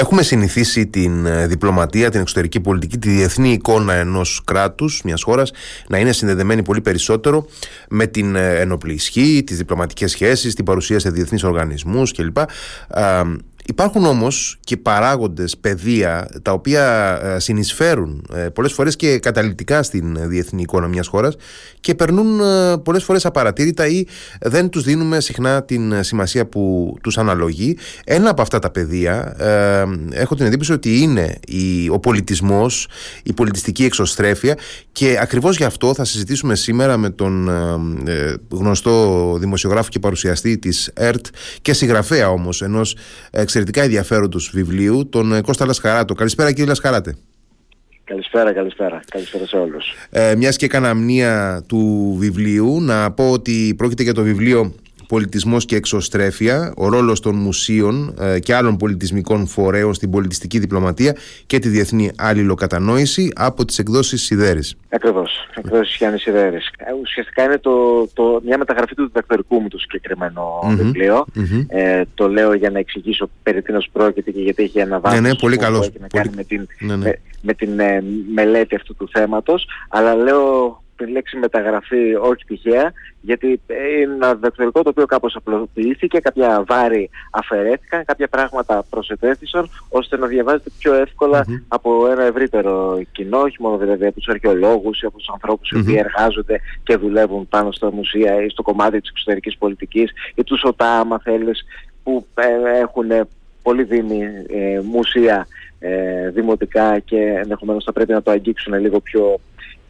Έχουμε συνηθίσει την ε, διπλωματία, την εξωτερική πολιτική, τη διεθνή εικόνα ενός κράτους, μιας χώρας, να είναι συνδεδεμένη πολύ περισσότερο με την ε, ενόπλη ισχύ, τις διπλωματικές σχέσεις, την παρουσία σε διεθνείς οργανισμούς κλπ. Υπάρχουν όμως και παράγοντες, παιδεία, τα οποία ε, συνεισφέρουν ε, πολλές φορές και καταλητικά στην διεθνή εικόνα μιας χώρας και περνούν ε, πολλές φορές απαρατήρητα ή δεν τους δίνουμε συχνά την σημασία που τους αναλογεί. Ένα από αυτά τα παιδεία έχω την εντύπωση ότι είναι ο πολιτισμός, η πολιτιστική εξωστρέφεια και ακριβώς γι' αυτό θα συζητήσουμε σήμερα με τον γνωστό δημοσιογράφο και παρουσιαστή της ΕΡΤ και συγγραφέα όμως ενός εξαιρετικά ενδιαφέροντος βιβλίου, τον ε, Κώστα Λασχαράτο. Καλησπέρα κύριε Λασχαράτε. Καλησπέρα, καλησπέρα. Καλησπέρα σε όλους. Ε, μιας και έκανα μνήα του βιβλίου, να πω ότι πρόκειται για το βιβλίο πολιτισμός και εξωστρέφεια, ο ρόλος των μουσείων ε, και άλλων πολιτισμικών φορέων στην πολιτιστική διπλωματία και τη διεθνή αλληλοκατανόηση από τις εκδόσεις Σιδέρης. Ακριβώς, εκδόσεις Γιάννης Σιδέρης. Ε, ουσιαστικά είναι το, το, μια μεταγραφή του διδακτορικού μου το συγκεκριμένο βιβλιο Ε, το λέω για να εξηγήσω περί τίνος πρόκειται και γιατί έχει αναβάσει ναι, ναι, πολύ καλός. Έχει να κάνει με την, ναι, ναι. με, την ε, μελέτη αυτού του θέματος, αλλά λέω τη λέξη μεταγραφή όχι τυχαία, γιατί είναι ένα διδακτορικό το οποίο κάπως απλοποιήθηκε, κάποια βάρη αφαιρέθηκαν, κάποια πράγματα προσετέθησαν, ώστε να διαβάζετε πιο ευκολα από ένα ευρύτερο κοινό, όχι μόνο δηλαδή από τους αρχαιολόγους ή από τους ανθρώπους οι οποίοι εργάζονται και δουλεύουν πάνω στα μουσεία ή στο κομμάτι της εξωτερικής πολιτικής ή τους ΟΤΑ, άμα θέλεις, που ε, έχουν πολύ δήμη ε, μουσεία ε, δημοτικά και ενδεχομένως θα πρέπει να το αγγίξουν λίγο πιο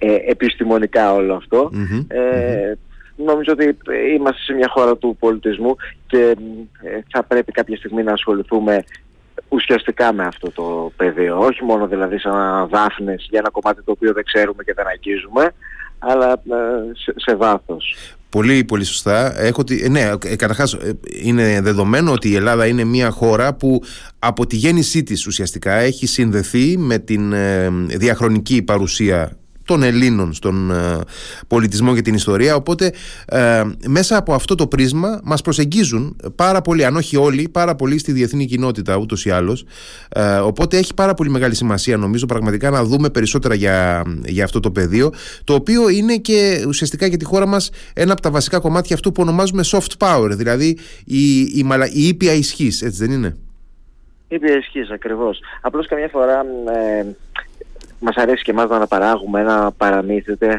ε, επιστημονικά όλο Ε, νομίζω ότι είμαστε σε μια χώρα του πολιτισμού και ε, θα πρέπει κάποια στιγμή να ασχοληθούμε ουσιαστικά με αυτό το πεδίο. Όχι μόνο δηλαδή σαν δάφνες για ένα κομμάτι το οποίο δεν ξέρουμε και δεν αγγίζουμε, αλλά ε, σε, σε βάθος. Πολύ, πολύ σωστά. Έχω, ναι, ε, καταρχάς είναι δεδομένο ότι η Ελλάδα είναι μια χώρα που από τη γέννησή της ουσιαστικά έχει συνδεθεί με την διαχρονική παρουσία των Ελλήνων στον ε, πολιτισμό και την ιστορία. Οπότε ε, μέσα από αυτό το πρίσμα μας προσεγγίζουν πάρα πολύ, αν όχι όλοι, πάρα πολύ στη διεθνή κοινότητα ούτως ή άλλως. Ε, οπότε έχει πάρα πολύ μεγάλη σημασία νομίζω πραγματικά να δούμε περισσότερα για, για αυτό το πεδίο το οποίο είναι και ουσιαστικά για τη χώρα μας ένα από τα βασικά κομμάτια αυτού που ονομάζουμε soft power δηλαδή η, η, η ήπια ισχύς, έτσι δεν είναι; Ήπια ισχύς ακριβώς. Απλώς καμιά φορά μας αρέσει και εμάς να αναπαράγουμε ένα παραμύθι, ότι ο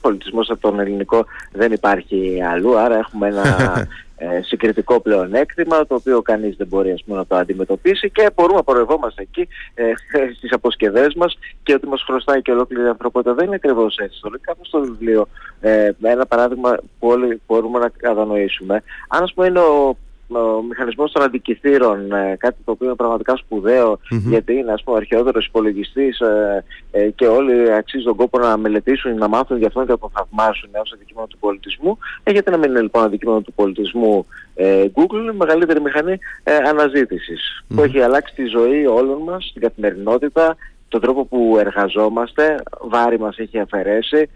πολιτισμός από τον ελληνικό δεν υπάρχει αλλού, άρα έχουμε ένα ε, συγκριτικό πλεονέκτημα το οποίο κανείς δεν μπορεί πούμε, να το αντιμετωπίσει και μπορούμε να πορευόμαστε εκεί ε, στις αποσκευές μας και ότι μας χρωστάει και ολόκληρη η ανθρωπότητα δεν είναι ακριβώς έτσι. Το λέει κάπου στο βιβλίο ε, ένα παράδειγμα που όλοι μπορούμε να κατανοήσουμε. Αν ας πούμε είναι ο ο μηχανισμός των αντικειθήρων, ε, κάτι το οποίο είναι πραγματικά γιατί είναι ας πούμε αρχαιότερος υπολογιστής ε, ε, και όλοι αξίζει τον κόπο να μελετήσουν, να μάθουν για αυτόν και να τον θαυμάσουν ως αντικείμενο του πολιτισμού. Ε, γιατί να μην είναι λοιπόν αντικείμενο του πολιτισμού Google, είναι η μεγαλύτερη μηχανή αναζήτησης που έχει αλλάξει τη ζωή όλων μας, την καθημερινότητα, τον τρόπο που εργαζόμαστε, βάρη μας έχει αφαιρέσει,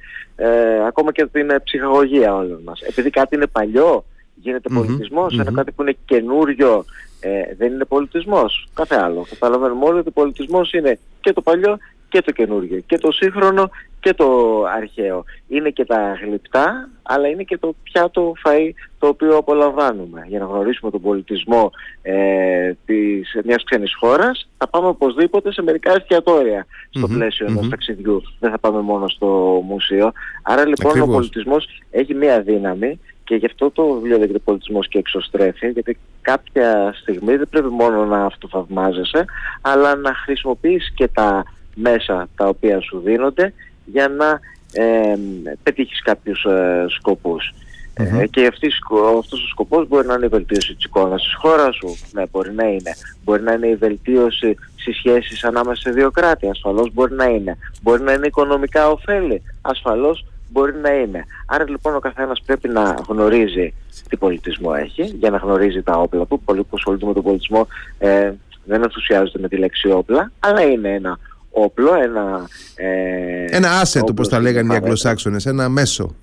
ακόμα και την ψυχαγωγία όλων μας. Επειδή κάτι είναι παλιό, γίνεται πολιτισμός, ένα κάτι που είναι καινούριο ε, δεν είναι πολιτισμός. Κάθε άλλο. Καταλαβαίνουμε όλοι ότι ο πολιτισμός είναι και το παλιό και το καινούριο, και το σύγχρονο και το αρχαίο. Είναι και τα γλυπτά, αλλά είναι και το πιάτο φαΐ το οποίο απολαμβάνουμε. Για να γνωρίσουμε τον πολιτισμό ε, της, μιας ξένης χώρας, θα πάμε οπωσδήποτε σε μερικά εστιατόρια στο πλαίσιο ενός ταξιδιού. Δεν θα πάμε μόνο στο μουσείο. Άρα λοιπόν ο πολιτισμός έχει μια δύναμη και γι' αυτό το βιβλίο λέγεται πολιτισμός και εξωστρέφει, γιατί κάποια στιγμή δεν πρέπει μόνο να αυτοθαυμάζεσαι, αλλά να χρησιμοποιείς και τα μέσα τα οποία σου δίνονται για να ε, πετύχεις κάποιους ε, σκοπους ε, και αυτής, αυτός ο σκοπός μπορεί να είναι η βελτίωση της εικόνας της χώρας σου, ναι μπορεί να είναι. Μπορεί να είναι η βελτίωση στις σχέσεις ανάμεσα σε δύο κράτη, ασφαλώς μπορεί να είναι. Μπορεί να είναι οικονομικά ωφέλη, ασφαλώς μπορεί να είναι. Άρα λοιπόν ο καθένας πρέπει να γνωρίζει τι πολιτισμό έχει, για να γνωρίζει τα όπλα του. Πολλοί που ασχολούνται με τον πολιτισμό ε, δεν ενθουσιάζονται με τη λέξη όπλα, αλλά είναι ένα όπλο, ένα... Ε, ένα asset, όπως τα λέγανε οι Αγγλοσάξονες, ένα μέσο.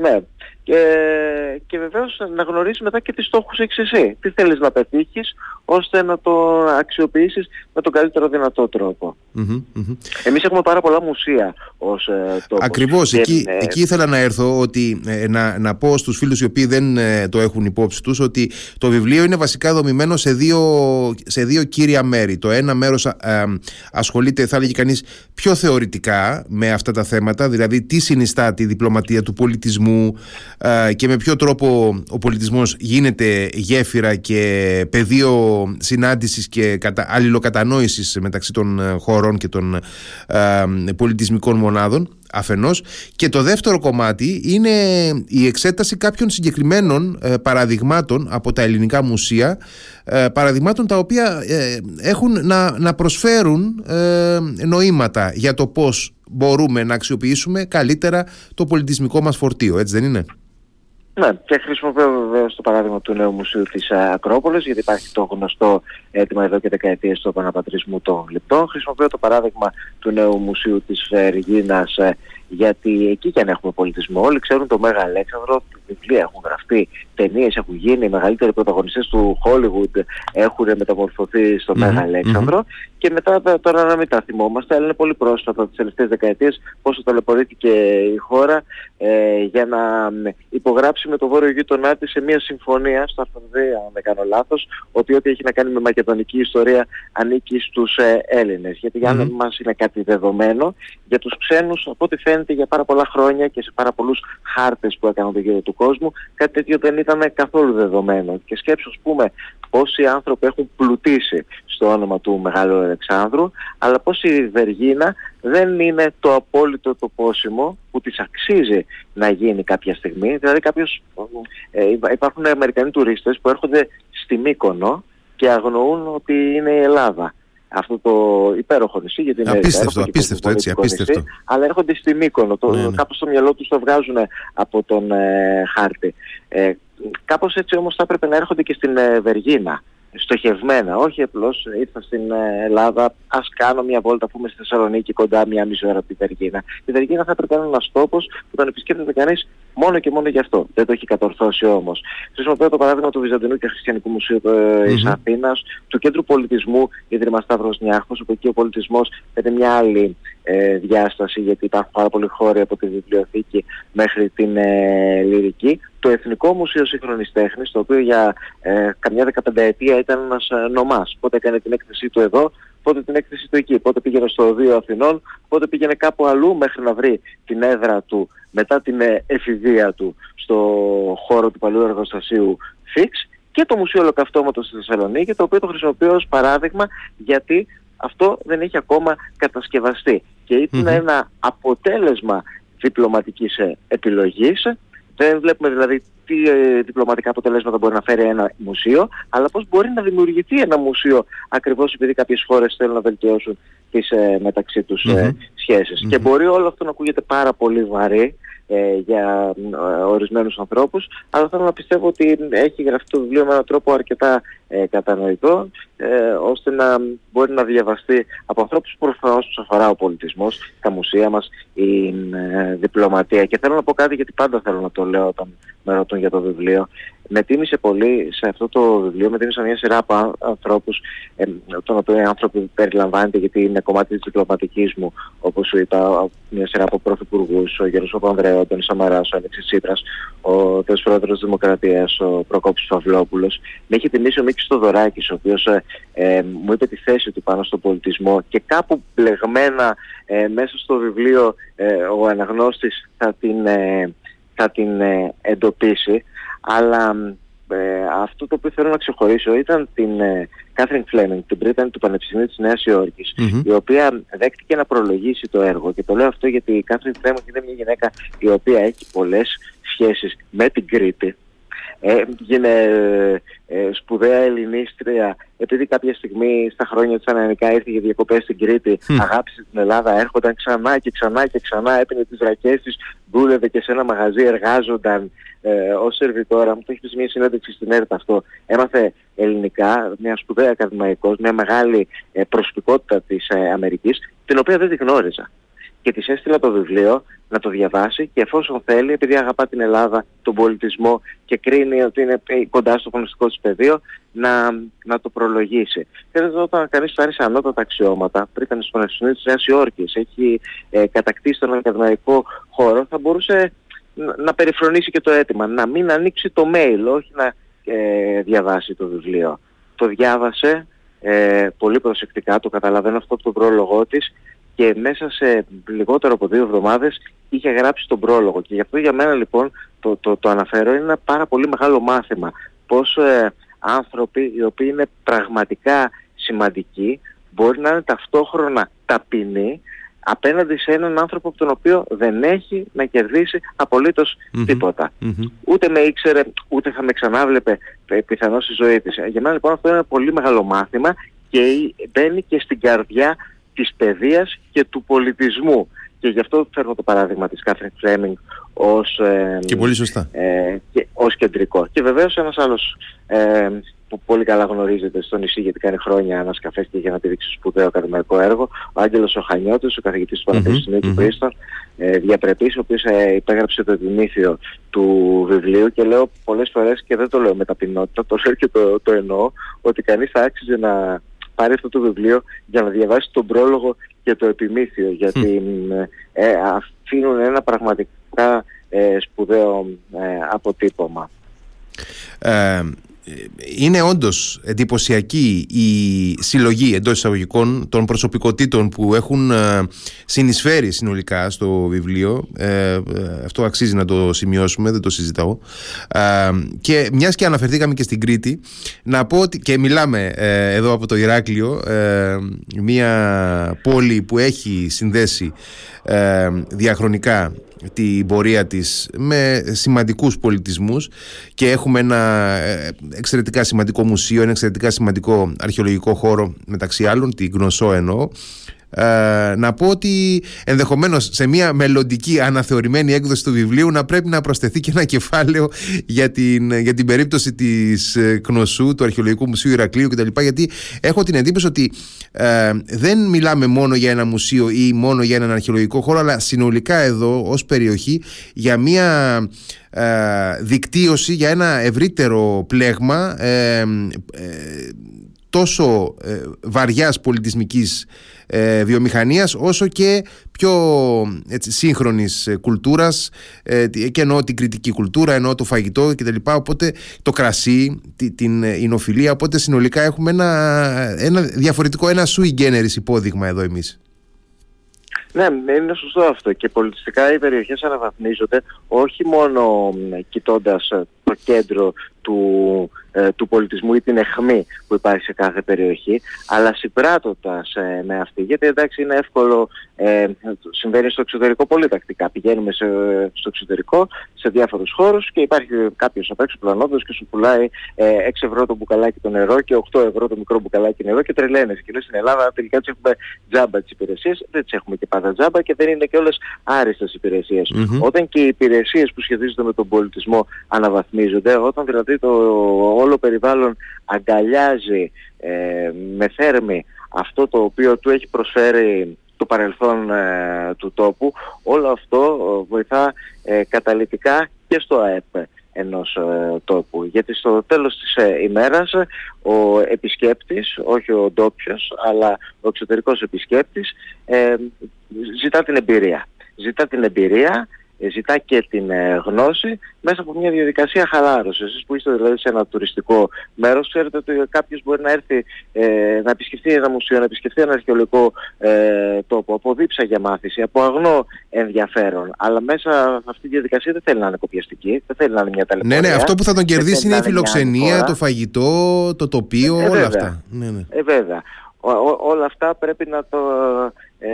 Ναι, και, και βεβαίως να γνωρίσεις μετά και τι στόχους έχεις εσύ. Τι θέλεις να πετύχεις ώστε να το αξιοποιήσεις με τον καλύτερο δυνατό τρόπο. Εμείς έχουμε πάρα πολλά μουσεία ως ε, τόπος. Ακριβώς, εκεί, ε, εκεί ήθελα να έρθω ότι, ε, να, να πω στους φίλους οι οποίοι δεν ε, το έχουν υπόψη τους ότι το βιβλίο είναι βασικά δομημένο σε δύο, σε δύο κύρια μέρη. Το ένα μέρος ασχολείται θα έλεγε κανείς πιο θεωρητικά με αυτά τα θέματα, δηλαδή τι συνιστά τη διπλωματία του πολιτισμού και με ποιο τρόπο ο πολιτισμός γίνεται γέφυρα και πεδίο συνάντησης και κατα... αλληλοκατανόησης μεταξύ των ε, χωρών και των ε, πολιτισμικών μονάδων αφενός. Και το δεύτερο κομμάτι είναι η εξέταση κάποιων συγκεκριμένων ε, παραδειγμάτων από τα ελληνικά μουσεία παραδειγμάτων τα οποία έχουν να, να προσφέρουν νοήματα για το πώς μπορούμε να αξιοποιήσουμε καλύτερα το πολιτισμικό μας φορτίο, έτσι δεν είναι; Ναι, και χρησιμοποιώ βεβαίω το παράδειγμα του νέου μουσείου της ε, Ακρόπολης, γιατί υπάρχει το γνωστό έτοιμο εδώ και δεκαετίες του επαναπατρισμού των λιπτών. Χρησιμοποιώ το παράδειγμα του νέου μουσείου της Βεργίνα, ε, γιατί εκεί και αν έχουμε πολιτισμό, όλοι ξέρουν το Μέγα Αλέξανδρο, βιβλία έχουν γραφτεί, ταινίες έχουν γίνει, οι μεγαλύτεροι πρωταγωνιστές του Hollywood έχουν μεταμορφωθεί στο mm Μέγα αλεξανδρο και μετά τώρα να μην τα θυμόμαστε, αλλά είναι πολύ πρόσφατα τις τελευταίες δεκαετίες πόσο ταλαιπωρήθηκε η χώρα ε, για να υπογράψει με το βόρειο γείτονά της σε μια συμφωνία στο άρθρο αν δεν κάνω λάθος, ότι ό,τι έχει να κάνει με μακεδονική ιστορία ανήκει στους ε, Έλληνες. Γιατί για mm-hmm. μας είναι κάτι δεδομένο, για τους ξένους από ό,τι φαίνεται για πάρα πολλά χρόνια και σε πάρα πολλούς χάρτες που έκαναν το γύρο του κόσμου, κάτι τέτοιο δεν ήταν καθόλου δεδομένο. Και σκέψου, ας πούμε, πόσοι άνθρωποι έχουν πλουτίσει στο όνομα του Μεγάλου Αλεξάνδρου, αλλά πως η Βεργίνα δεν είναι το απόλυτο το πόσιμο που της αξίζει να γίνει κάποια στιγμή. Δηλαδή κάποιος, ε, υπάρχουν Αμερικανοί τουρίστες που έρχονται στη Μύκονο και αγνοούν ότι είναι η Ελλάδα αυτό το υπέροχο νησί, γιατί είναι απίστευτο, απίστευτο, έτσι, απίστευτο. Νησί, αλλά έρχονται στη Μύκονο, το, ναι, ναι. κάπως στο μυαλό τους το βγάζουν από τον ε, χάρτη. Ε, κάπως έτσι όμως θα έπρεπε να έρχονται και στην ε, Βεργίνα στοχευμένα, όχι απλώς ήρθα στην ε, Ελλάδα, ας κάνω μια βόλτα που είμαι στη Θεσσαλονίκη κοντά μια μισή ώρα από τη Βεργίνα. Η Βεργίνα θα έπρεπε να είναι ένας τόπος που τον επισκέπτεται κανείς μόνο και μόνο γι' αυτό. Δεν το έχει κατορθώσει όμως. Χρησιμοποιώ το παράδειγμα του Βυζαντινού και Χριστιανικού Μουσείου της mm-hmm. Αθήνας, του Κέντρου Πολιτισμού Ίδρυμα Σταύρος Νιάρχος, όπου εκεί ο πολιτισμός είναι μια άλλη ε, διάσταση γιατί υπάρχουν πάρα πολλοί χώροι από τη βιβλιοθήκη μέχρι την ε, λυρική. Το Εθνικό Μουσείο Σύγχρονης Τέχνης, το οποίο για ε, καμιά δεκαπενταετία ήταν ένας ε, νομάς. Πότε έκανε την έκθεσή του εδώ, πότε την έκθεση του εκεί, πότε πήγαινε στο Δίο Αθηνών, πότε πήγαινε κάπου αλλού μέχρι να βρει την έδρα του μετά την ε, εφηβεία του στο χώρο του παλιού εργοστασίου Φίξ και το Μουσείο Ολοκαυτώματος στη Θεσσαλονίκη, το οποίο το χρησιμοποιώ ως παράδειγμα γιατί αυτό δεν έχει ακόμα κατασκευαστεί. Και ηταν ένα αποτέλεσμα διπλωματικής ε, επιλογής. Δεν βλέπουμε δηλαδή τι ε, διπλωματικά αποτελέσματα μπορεί να φέρει ένα μουσείο, αλλά πώς μπορεί να δημιουργηθεί ένα μουσείο ακριβώς επειδή κάποιες χώρες θέλουν να βελτιώσουν τις ε, μεταξύ τους σχεσεις Και μπορεί όλο αυτό να ακούγεται πάρα πολύ βαρύ, ε, για ε, ορισμένους ανθρώπους, αλλά θέλω να πιστεύω ότι έχει γραφτεί το βιβλίο με έναν τρόπο αρκετά ε, κατανοητό, ε, ώστε να μπορεί να διαβαστεί από ανθρώπους που προφανώς τους αφορά ο πολιτισμός, τα μουσεία μας, η ε, διπλωματία. Και θέλω να πω κάτι γιατί πάντα θέλω να το λέω όταν με ρωτούν για το βιβλίο. Με τίμησε πολύ σε αυτό το βιβλίο, με τίμησε μια σειρά από ανθρώπους, ε, τον οποίο οι άνθρωποι περιλαμβάνεται γιατί είναι κομμάτι της διπλωματικής μου, όπως σου είπα, μια σειρά από πρωθυπουργούς, ο Γερός Παπανδρέου, ο Τόνης Σαμαράς, ο Αλέξης Τσίπρας, ο τέλος πρόεδρος της Δημοκρατίας, ο Προκόπης Παυλόπουλος. Με έχει τιμήσει ο Μίκης Στοδωράκης, ο οποίος ε, ε, μου είπε τη θέση του πάνω στον πολιτισμό και κάπου πλεγμένα ε, μέσα στο βιβλίο ε, ο αναγνώστης θα την, ε, θα την εντοπίσει. Αλλά αυτό το οποίο θέλω να ξεχωρίσω ήταν την Κάθριν Φλέμινγκ, την Πρίτανη του Πανεπιστημίου της Νέας η οποία δέχτηκε να προλογίσει το έργο. Και το λέω αυτό γιατί η Κάθριν Φλέμινγκ είναι μια γυναίκα η οποία έχει πολλές σχέσεις με την Κρήτη έγινε ε, σπουδαία Ελληνίστρια επειδή κάποια στιγμή στα χρόνια της Ανανικά ήρθε για διακοπές στην Κρήτη, αγάπησε την Ελλάδα, έρχονταν ξανά και ξανά και ξανά, έπαιρνε τις ρακές της, δούλευε και σε ένα μαγαζί, εργάζονταν ε, ως σερβιτόρα. Μου το έχεις πει μια συνέντευξη στην ΕΡΤ αυτό. Έμαθε ελληνικά, μια σπουδαία ακαδημαϊκός, μια μεγάλη ε, προσωπικότητα της ε, Αμερικής, την οποία δεν τη γνώριζα. Και της έστειλα το βιβλίο να το διαβάσει και εφόσον θέλει, επειδή αγαπά την Ελλάδα, τον πολιτισμό και κρίνει ότι είναι κοντά στο γνωστικό της πεδίο, να, να το προλογίσει. Και εδώ όταν κανείς φτάνει σε ανώτατα αξιώματα, πριν ήταν στο Πανεπιστήμιο της Νέας Υόρκης, έχει ε, κατακτήσει τον ακαδημαϊκό χώρο, θα μπορούσε να, να περιφρονήσει και το αίτημα, να μην ανοίξει το mail, όχι να ε, διαβάσει το βιβλίο. Το διάβασε ε, πολύ προσεκτικά, το καταλαβαίνω αυτό από τον πρόλογό της και μέσα σε λιγότερο από δύο εβδομάδες είχε γράψει τον πρόλογο και γι' αυτό για μένα λοιπόν το, το, το αναφέρω είναι ένα πάρα πολύ μεγάλο μάθημα πως ε, άνθρωποι οι οποίοι είναι πραγματικά σημαντικοί μπορεί να είναι ταυτόχρονα ταπεινοί απέναντι σε έναν άνθρωπο από τον οποίο δεν έχει να κερδίσει τίποτα. Ούτε με ήξερε, ούτε θα με ξανάβλεπε πιθανώς στη ζωή της. Για μένα λοιπόν αυτό είναι ένα πολύ μεγάλο μάθημα και μπαίνει και στην καρδιά της παιδείας και του πολιτισμού. Και γι' αυτό φέρνω το παράδειγμα της Κάθριν Φλέμινγκ ως, ε, και πολύ σωστά. Ε, και, ως κεντρικό. Και βεβαίως ένας άλλος ε, που πολύ καλά γνωρίζετε στο νησί γιατί κάνει χρόνια ανασκαφές και για να πηδήξει σπουδαίο ακαδημαϊκό έργο, ο Άγγελος Οχανιώτης, ο καθηγητής του Πανεπιστημίου mm-hmm. του Πρίστον, ε, διαπρεπής, ο οποίος ε, υπέγραψε το επιμήθειο του βιβλίου και λέω πολλές φορές και δεν το λέω με ταπεινότητα, το λέω και το, το εννοώ, ότι κανείς θα άξιζε να πάρει αυτό το βιβλίο για να διαβάσει τον πρόλογο και το επιμήθειο γιατί ε, αφήνουν ένα πραγματικά ε, σπουδαίο ε, αποτύπωμα. Ε, είναι όντως εντυπωσιακή η συλλογή εντός εισαγωγικών των προσωπικότητων που έχουν ε, συνεισφέρει συνολικά στο βιβλίο. Ε, ε, αυτό αξίζει να το σημειώσουμε δεν το συζητάω. Και μιας και αναφερθήκαμε και στην Κρήτη να πω ότι και μιλάμε εδώ από το Ηράκλειο μια πόλη που έχει συνδέσει διαχρονικά την πορεία της με σημαντικούς πολιτισμούς και έχουμε ένα ε, εξαιρετικά σημαντικό μουσείο, ένα εξαιρετικά σημαντικό αρχαιολογικό χώρο μεταξύ άλλων, την Γνωσό εννοώ ε, να πω ότι ενδεχομένως σε μια μελλοντική αναθεωρημένη έκδοση του βιβλίου να πρέπει να προσθεθεί και ένα κεφάλαιο για την, για την περίπτωση της ε, Κνωσού, του Αρχαιολογικού Μουσείου Ηρακλείου κτλ. Γιατί έχω την εντύπωση ότι ε, δεν μιλάμε μόνο για ένα μουσείο ή μόνο για έναν αρχαιολογικό χώρο, αλλά συνολικά εδώ ως περιοχή για μια ε, δικτύωση, για ένα ευρύτερο πλέγμα τόσο ε, βαριάς πολιτισμικής ε, βιομηχανίας όσο και πιο έτσι, σύγχρονης ε, κουλτούρας ε, και εννοώ την κριτική κουλτούρα, εννοώ το φαγητό κτλ. Οπότε το κρασί, την εινοφιλία, οπότε συνολικά έχουμε ένα, ένα διαφορετικό, ένα sui generis υπόδειγμα εδώ εμείς. Ναι, είναι σωστό αυτό και πολιτιστικά οι περιοχές αναβαθμίζονται όχι μόνο κοιτώντας το κέντρο του, ε, του πολιτισμού ή την εχμή που υπάρχει σε κάθε περιοχή, αλλά συμπράττοντας ε, με αυτή. Γιατί εντάξει είναι εύκολο, ε, συμβαίνει στο εξωτερικό πολύ τακτικά. Πηγαίνουμε σε, στο εξωτερικό, σε διάφορους χώρους και υπάρχει κάποιος απ' έξω πλανόδος και σου πουλάει ε, 6 ευρώ το μπουκαλάκι το νερό και 8 ευρώ το μικρό μπουκαλάκι νερό και τρελαίνεσαι. Και στην Ελλάδα τελικά τις έχουμε τζάμπα τις υπηρεσίες, δεν τις έχουμε και πάντα τζάμπα και δεν είναι και όλες άριστες υπηρεσίες. Mm-hmm. Όταν και οι υπηρεσίες που σχετίζονται με τον πολιτισμό αναβαθμίζονται, όταν δηλαδή το όλο περιβάλλον αγκαλιάζει ε, με θέρμη αυτό το οποίο του έχει προσφέρει το παρελθόν ε, του τόπου, όλο αυτό ε, βοηθά καταλητικά και στο ΑΕΠ ενός τόπου. Γιατί στο τέλος της ημέρας ο επισκέπτης, όχι ο ντόπιος, αλλά ο εξωτερικός επισκέπτης ζητά την εμπειρία. Ζητά την εμπειρία ζητά και την ε, γνώση μέσα από μια διαδικασία χαλάρωσης. Εσείς που είστε δηλαδή σε ένα τουριστικό μέρος, ξέρετε ότι κάποιος μπορεί να έρθει ε, να επισκεφθεί ένα μουσείο, να επισκεφθεί ένα αρχαιολογικό ε, τόπο, από δίψα για μάθηση, από αγνό ενδιαφέρον. Αλλά μέσα αυτή τη διαδικασία δεν θέλει να είναι κοπιαστική, δεν θέλει να είναι μια ταλαιπωρία. Ναι, ναι, αυτό που θα τον κερδίσει είναι η φιλοξενία, το φαγητό, το τοπίο, ε, όλα αυτά. Ναι, ναι. Ε, βέβαια. όλα αυτά πρέπει να, το, ε,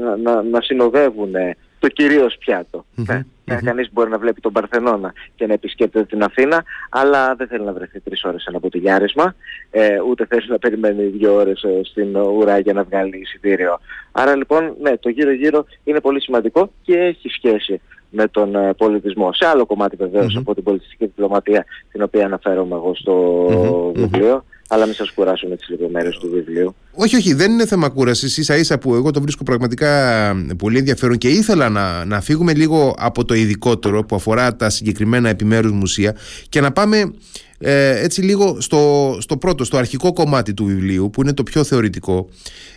να, να, να συνοδεύουν το κυρίως πιάτο. Mm-hmm. Κανείς μπορεί να βλέπει τον Παρθενώνα και να επισκέπτεται την Αθήνα, αλλά δεν θέλει να βρεθεί τρεις ώρες ένα ποτηλιάρισμα, ε, ούτε θέλει να περιμένει δύο ώρες ε, στην ουρά για να βγάλει εισιτήριο. Άρα λοιπόν, ναι, το γύρω-γύρω είναι πολύ σημαντικό και έχει σχέση με τον ε, πολιτισμό. Σε άλλο κομμάτι από την πολιτιστική διπλωματία, την οποία αναφέρομαι εγώ στο βιβλίο, αλλά μην σας κουράσω με τις λεπτομέρειες του βιβλίου. Όχι, όχι, δεν είναι θέμα κούρασης. ίσα ίσα που εγώ το βρίσκω πραγματικά πολύ ενδιαφέρον και ήθελα να, να φύγουμε λίγο από το ειδικότερο που αφορά τα συγκεκριμένα επιμέρους μουσεία και να πάμε ε, έτσι λίγο στο, στο πρώτο, στο αρχικό κομμάτι του βιβλίου που είναι το πιο θεωρητικό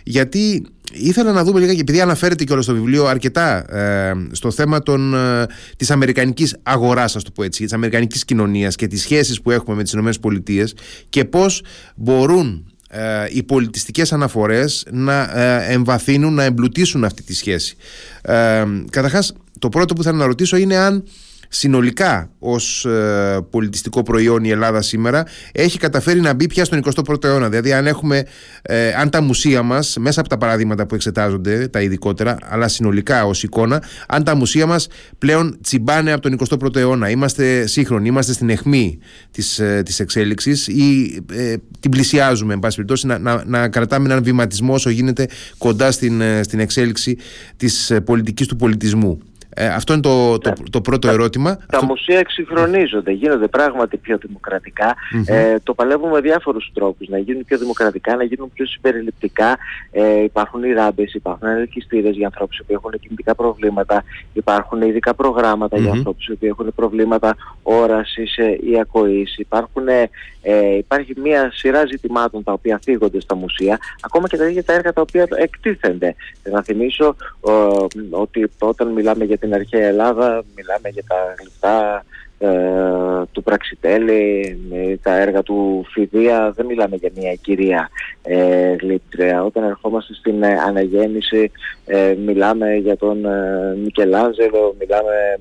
γιατί ήθελα να δούμε λίγα και επειδή αναφέρεται και όλο στο βιβλίο αρκετά ε, στο θέμα των, ε, της αμερικανικής αγοράς ας το πω έτσι, της αμερικανικής κοινωνίας και τις σχέσεις που έχουμε με τις ΗΠΑ και πώς μπορούν ε, οι πολιτιστικές αναφορές να ε, εμβαθύνουν, να εμπλουτίσουν αυτή τη σχέση. Ε, καταρχάς, το πρώτο που θέλω να ρωτήσω είναι αν συνολικά ως ε, πολιτιστικό προϊόν η Ελλάδα σήμερα έχει καταφέρει να μπει πια στον 21ο αιώνα. Δηλαδή αν, έχουμε, ε, αν τα μουσεία μας, μέσα από τα παραδείγματα που εξετάζονται, τα ειδικότερα, αλλά συνολικά ως εικόνα, αν τα μουσεία μας πλέον τσιμπάνε από τον 21ο αιώνα. Είμαστε σύγχρονοι, είμαστε στην αιχμή της, ε, της εξέλιξης ή ε, την πλησιάζουμε, εν πάση περιπτώσει, να, να, να, κρατάμε έναν βηματισμό όσο γίνεται κοντά στην, στην εξέλιξη της πολιτικής του πολιτισμού. Ε, αυτό είναι το, το, το, πρώτο ερώτημα. Τα μουσεία εξυγχρονίζονται, γίνονται πράγματι πιο δημοκρατικα Ε, το παλεύουμε με διάφορους τρόπους. Να γίνουν πιο δημοκρατικά, να γίνουν πιο συμπεριληπτικά. Ε, υπάρχουν οι ράμπες, υπάρχουν ελκυστήρες για ανθρώπους που έχουν κινητικά προβλήματα, υπάρχουν ειδικά για ανθρώπους που έχουν προβλήματα όρασης ή ακοής. Ε, υπάρχει μια σειρά ζητημάτων τα οποία θίγονται στα μουσεία, ακόμα και τα ίδια τα έργα τα οποία εκτίθενται. Να θυμίσω ότι όταν μιλάμε για την αρχαία Ελλάδα, μιλάμε για τα γλυπτά ε, του Πραξιτέλη, τα έργα του Φιδία, δεν μιλάμε για μια κυρία ε, γλύπτρια. Όταν ερχόμαστε στην ε, αναγέννηση ε, μιλάμε για τον ε, Μικελάζελο, μιλάμε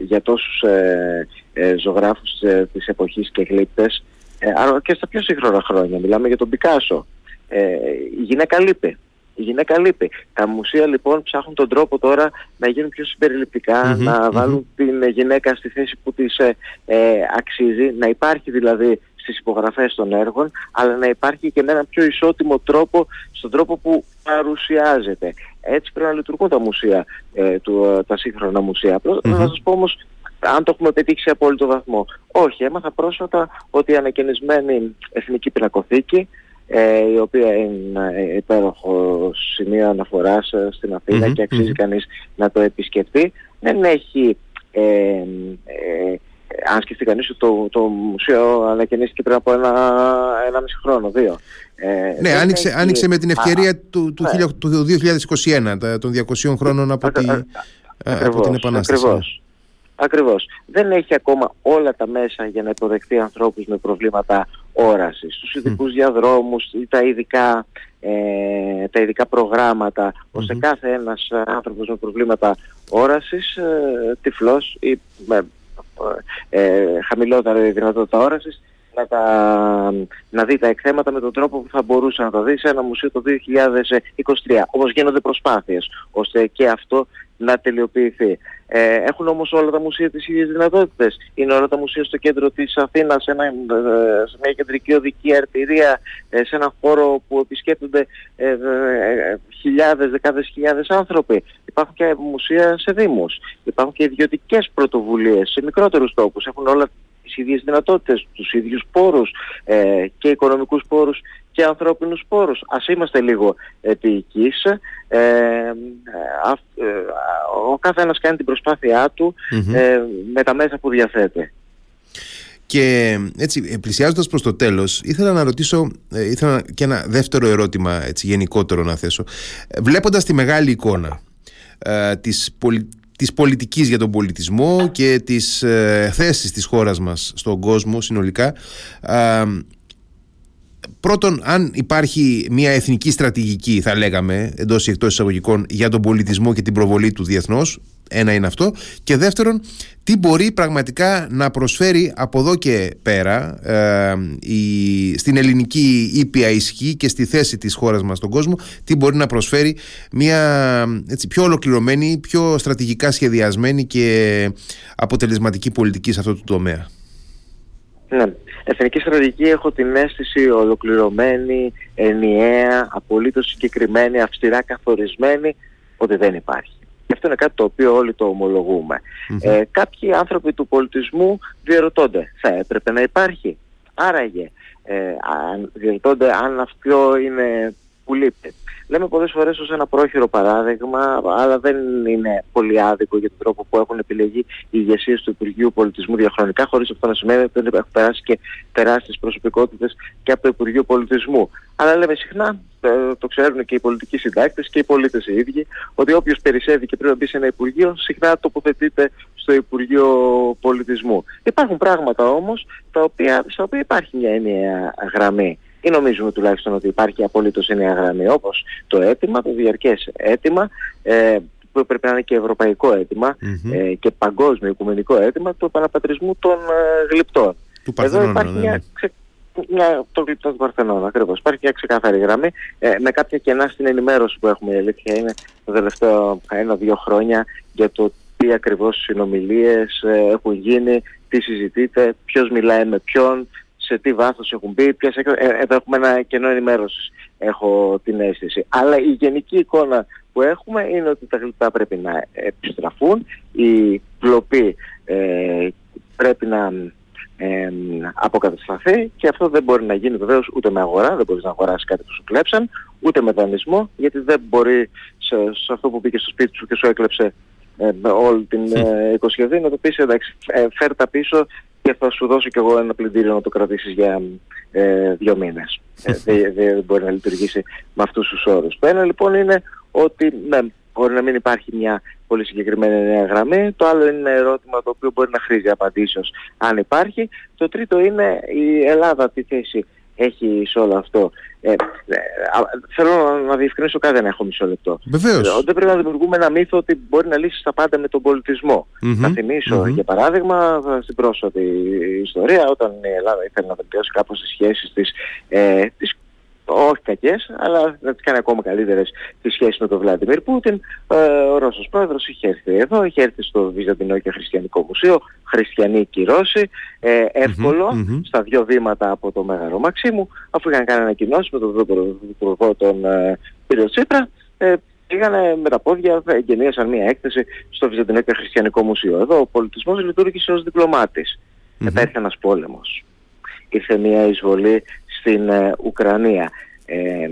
για τόσους ζωγράφους της εποχής και γλύπτες και στα πιο σύγχρονα χρόνια. Μιλάμε για τον Πικάσο. η γυναίκα λείπει η γυναίκα λείπει. Τα μουσεία λοιπόν ψάχνουν τον τρόπο τώρα να γίνουν πιο συμπεριληπτικά, να βαλουν την γυναίκα στη θέση που της ε, ε, αξίζει, να υπάρχει δηλαδή στις υπογραφές των έργων, αλλά να υπάρχει και με έναν πιο ισότιμο τρόπο στον τρόπο που παρουσιάζεται. Έτσι πρέπει να λειτουργούν τα μουσεία, ε, του, τα σύγχρονα μουσεία. Να σας πω όμως αν το έχουμε πετύχει σε απόλυτο βαθμό. Όχι, έμαθα πρόσφατα ότι η ανακαινισμένη Εθνική Πινακοθήκη ε, η οποία είναι ένα υπέροχο σημείο αναφοράς ε, στην αθηνα και αξίζει κανείς να το επισκεφτεί. Δεν έχει, ε, ε, αν σκεφτεί κανείς ότι το, το μουσείο ανακαινίστηκε πριν από ένα, ένα μισή χρόνο, δύο. Ε, ναι, άνοιξε, έχει... άνοιξε με την ευκαιρία του, του, ναι. του 2021, των 200 χρόνων από, τη, από την Επανάσταση. Ακριβώς. Ακριβώς. Δεν έχει ακόμα όλα τα μέσα για να υποδεχτεί ανθρώπους με προβλήματα όρασης. Τους ειδικούς διαδρόμους, τα ειδικά, ε, τα ειδικά προγράμματα, ώστε κάθε ένας άνθρωπος με προβλήματα όρασης, ε, τυφλός ή με ε, χαμηλότερα δυνατότητα όρασης, να, τα, να δει τα εκθέματα με τον τρόπο που θα μπορούσε να τα δει σε ένα μουσείο το 2023. Όμως γίνονται προσπάθειες ώστε και αυτό να τελειοποιηθεί. Ε, έχουν όμως όλα τα μουσεία τις ίδιες δυνατότητες. Είναι όλα τα μουσεία στο κέντρο της Αθήνας, σε, ένα, ε, σε μια κεντρική οδική αρτηρία, ε, σε ένα χώρο που επισκέπτονται ε, ε, χιλιάδες, δεκάδες χιλιάδες άνθρωποι. Υπάρχουν και μουσεία σε δήμους. Υπάρχουν και ιδιωτικές πρωτοβουλίες σε μικρότερους τόπους. Έχουν όλα τις ίδιες δυνατότητες, τους ίδιους πόρους ε, και οικονομικούς πόρους και ανθρώπινους πόρους. Ας είμαστε λίγο επίοικείς. Ε, ε, ο κάθε ένας κάνει την προσπάθειά του ε, με τα μέσα που διαθέτει. Και έτσι, πλησιάζοντας προς το τέλος, ήθελα να ρωτήσω, ήθελα και ένα δεύτερο ερώτημα έτσι, γενικότερο να θέσω. Βλέποντας τη μεγάλη εικόνα ε, της, πολι, της πολιτικής για τον πολιτισμό και της ε, θέσης της χώρας μας στον κόσμο συνολικά, πρώτον, αν υπάρχει μια εθνική στρατηγική, θα λέγαμε, εντός ή εκτός εισαγωγικών, για τον πολιτισμό και την προβολή του διεθνώς, ένα είναι αυτό. Και δεύτερον, τι μπορεί πραγματικά να προσφέρει από εδώ και πέρα ε, η, στην ελληνική ήπια ισχύ και στη θέση της χώρας μας στον κόσμο, τι μπορεί να προσφέρει μια έτσι, πιο ολοκληρωμένη, πιο στρατηγικά σχεδιασμένη και αποτελεσματική πολιτική σε αυτό το τομέα. Ναι. Εθνική στρατηγική έχω την αίσθηση ολοκληρωμένη, ενιαία, απολύτως συγκεκριμένη, αυστηρά καθορισμένη, ότι δεν υπάρχει. Και αυτό είναι κάτι το οποίο όλοι το ομολογουμε Ε, κάποιοι άνθρωποι του πολιτισμού διαρωτώνται, θα έπρεπε να υπάρχει; Άραγε, ε, διαιτώνται αν αυτό είναι που λείπει. Λέμε πολλές φορές ως ένα πρόχειρο παράδειγμα, αλλά δεν είναι πολύ άδικο για τον τρόπο που έχουν επιλεγεί οι ηγεσίες του Υπουργείου Πολιτισμού διαχρονικά, χωρίς αυτό να σημαίνει ότι δεν έχουν περάσει και τεράστιες προσωπικότητες και από το Υπουργείο Πολιτισμού. Αλλά λέμε συχνά, ε, το ξέρουν και οι πολιτικοί συντάκτες και οι πολίτες οι ίδιοι, ότι όποιος περισσεύει και πρέπει να μπει σε ένα Υπουργείο, συχνά τοποθετείται στο Υπουργείο Πολιτισμού. Υπάρχουν πράγματα όμως, τα οποία, στα οποία υπάρχει μια έννοια γραμμή ή νομίζουμε τουλάχιστον ότι υπάρχει απολύτως ενιαία γραμμή όπως το αίτημα, το διαρκές αίτημα ε, που πρέπει να είναι και ευρωπαϊκό ε, και παγκόσμιο οικουμενικό αίτημα του επαναπατρισμού των ε, γλυπτών. Του Εδώ υπάρχει ναι, μια, ναι. ξε, μια, το γλυπτό του Παρθενών ακριβώς. Υπάρχει μια ξεκάθαρη γραμμή ε, με κάποια κενά στην ενημέρωση που έχουμε η αλήθεια είναι το τελευταίο ένα-δύο χρόνια για το τι ακριβώς συνομιλίες ε, έχουν γίνει, τι συζητείτε, ποιος μιλάει με ποιον, σε τι βάθος έχουν μπει, ποιες, ε, εδώ έχουμε ένα κενό ενημέρωσης, έχω την αίσθηση. Αλλά η γενική εικόνα που έχουμε είναι ότι τα γλυπτά πρέπει να επιστραφούν, η πλοπή ε, πρέπει να ε, αποκατασταθεί και αυτό δεν μπορεί να γίνει βεβαίως ούτε με αγορά, δεν μπορείς να αγοράσεις κάτι που σου κλέψαν, ούτε με δανεισμό, γιατί δεν μπορεί σε, σε αυτό που μπήκε στο σπίτι σου και σου έκλεψε ε, όλη την ε, να το πεις εντάξει ε, φέρ τα πίσω και θα σου δώσω κι εγώ ένα πλυντήριο να το κρατήσεις για ε, δύο μήνες. Ε, δεν μπορεί να λειτουργήσει με αυτούς τους όρους. Το ένα λοιπόν είναι ότι ναι, μπορεί να μην υπάρχει μια πολύ συγκεκριμένη νέα γραμμή. Το άλλο είναι ένα ερώτημα το οποίο μπορεί να χρήζει απαντήσεως αν υπάρχει. Το τρίτο είναι η Ελλάδα τι θέση έχει σε όλο αυτό. Ε, ε, θέλω να διευκρινίσω κάτι να έχω μισό λεπτό. Βεβαίως. Ε, δεν πρέπει να δημιουργούμε ένα μύθο ότι μπορεί να λύσει τα πάντα με τον πολιτισμό. Mm-hmm. Να θυμίσω mm-hmm. για παράδειγμα στην πρόσφατη ιστορία όταν η Ελλάδα ήθελε να βελτιώσει κάπως τις σχέσεις της, ε, της όχι κακές, αλλά να τις κάνει ακόμα καλύτερες τις σχέσεις με τον Βλάντιμιρ Πούτιν. Ε, ο Ρώσος πρόεδρος είχε έρθει εδώ, είχε έρθει στο Βυζαντινό και Χριστιανικό Μουσείο, χριστιανοί κυρώσει, ε, ευκολο στα δύο βήματα από το Μέγαρο Μαξίμου, αφού είχαν κάνει ανακοινώσεις με τον Πρωθυπουργό τον ε, κύριο Τσίπρα, ε, πήγανε με τα πόδια, εγκαινίασαν μια έκθεση στο Βυζαντινό και Χριστιανικό Μουσείο. Εδώ ο πολιτισμός λειτουργήσε ως διπλωμάτης. Mm-hmm. Μετά ήρθε ένας πόλεμος. Ήρθε μια εισβολή στην ε, Ουκρανία. Ε,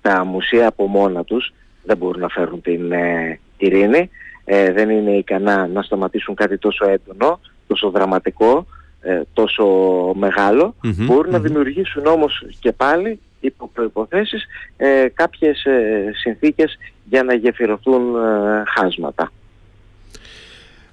τα μουσεία από μόνα τους δεν μπορούν να φέρουν την ε, ειρήνη, ε, δεν είναι ικανά να σταματήσουν κάτι τόσο έντονο, τόσο δραματικό, τόσο μεγάλο. μπορουν να δημιουργήσουν όμως και πάλι υπό προϋποθέσεις κάποιες συνθήκες για να γεφυρωθούν χάσματα.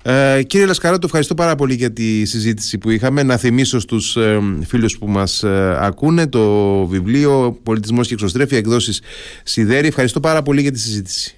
Ε, κύριε Λασκαράτο, ευχαριστώ πάρα πολύ για τη συζήτηση που είχαμε. Να θυμίσω στους ε, φίλους που μας ε, ακούνε το βιβλίο «Πολιτισμός και εξωστρέφεια» εκδόσεις Σιδέρη. Ευχαριστώ πάρα πολύ για τη συζήτηση.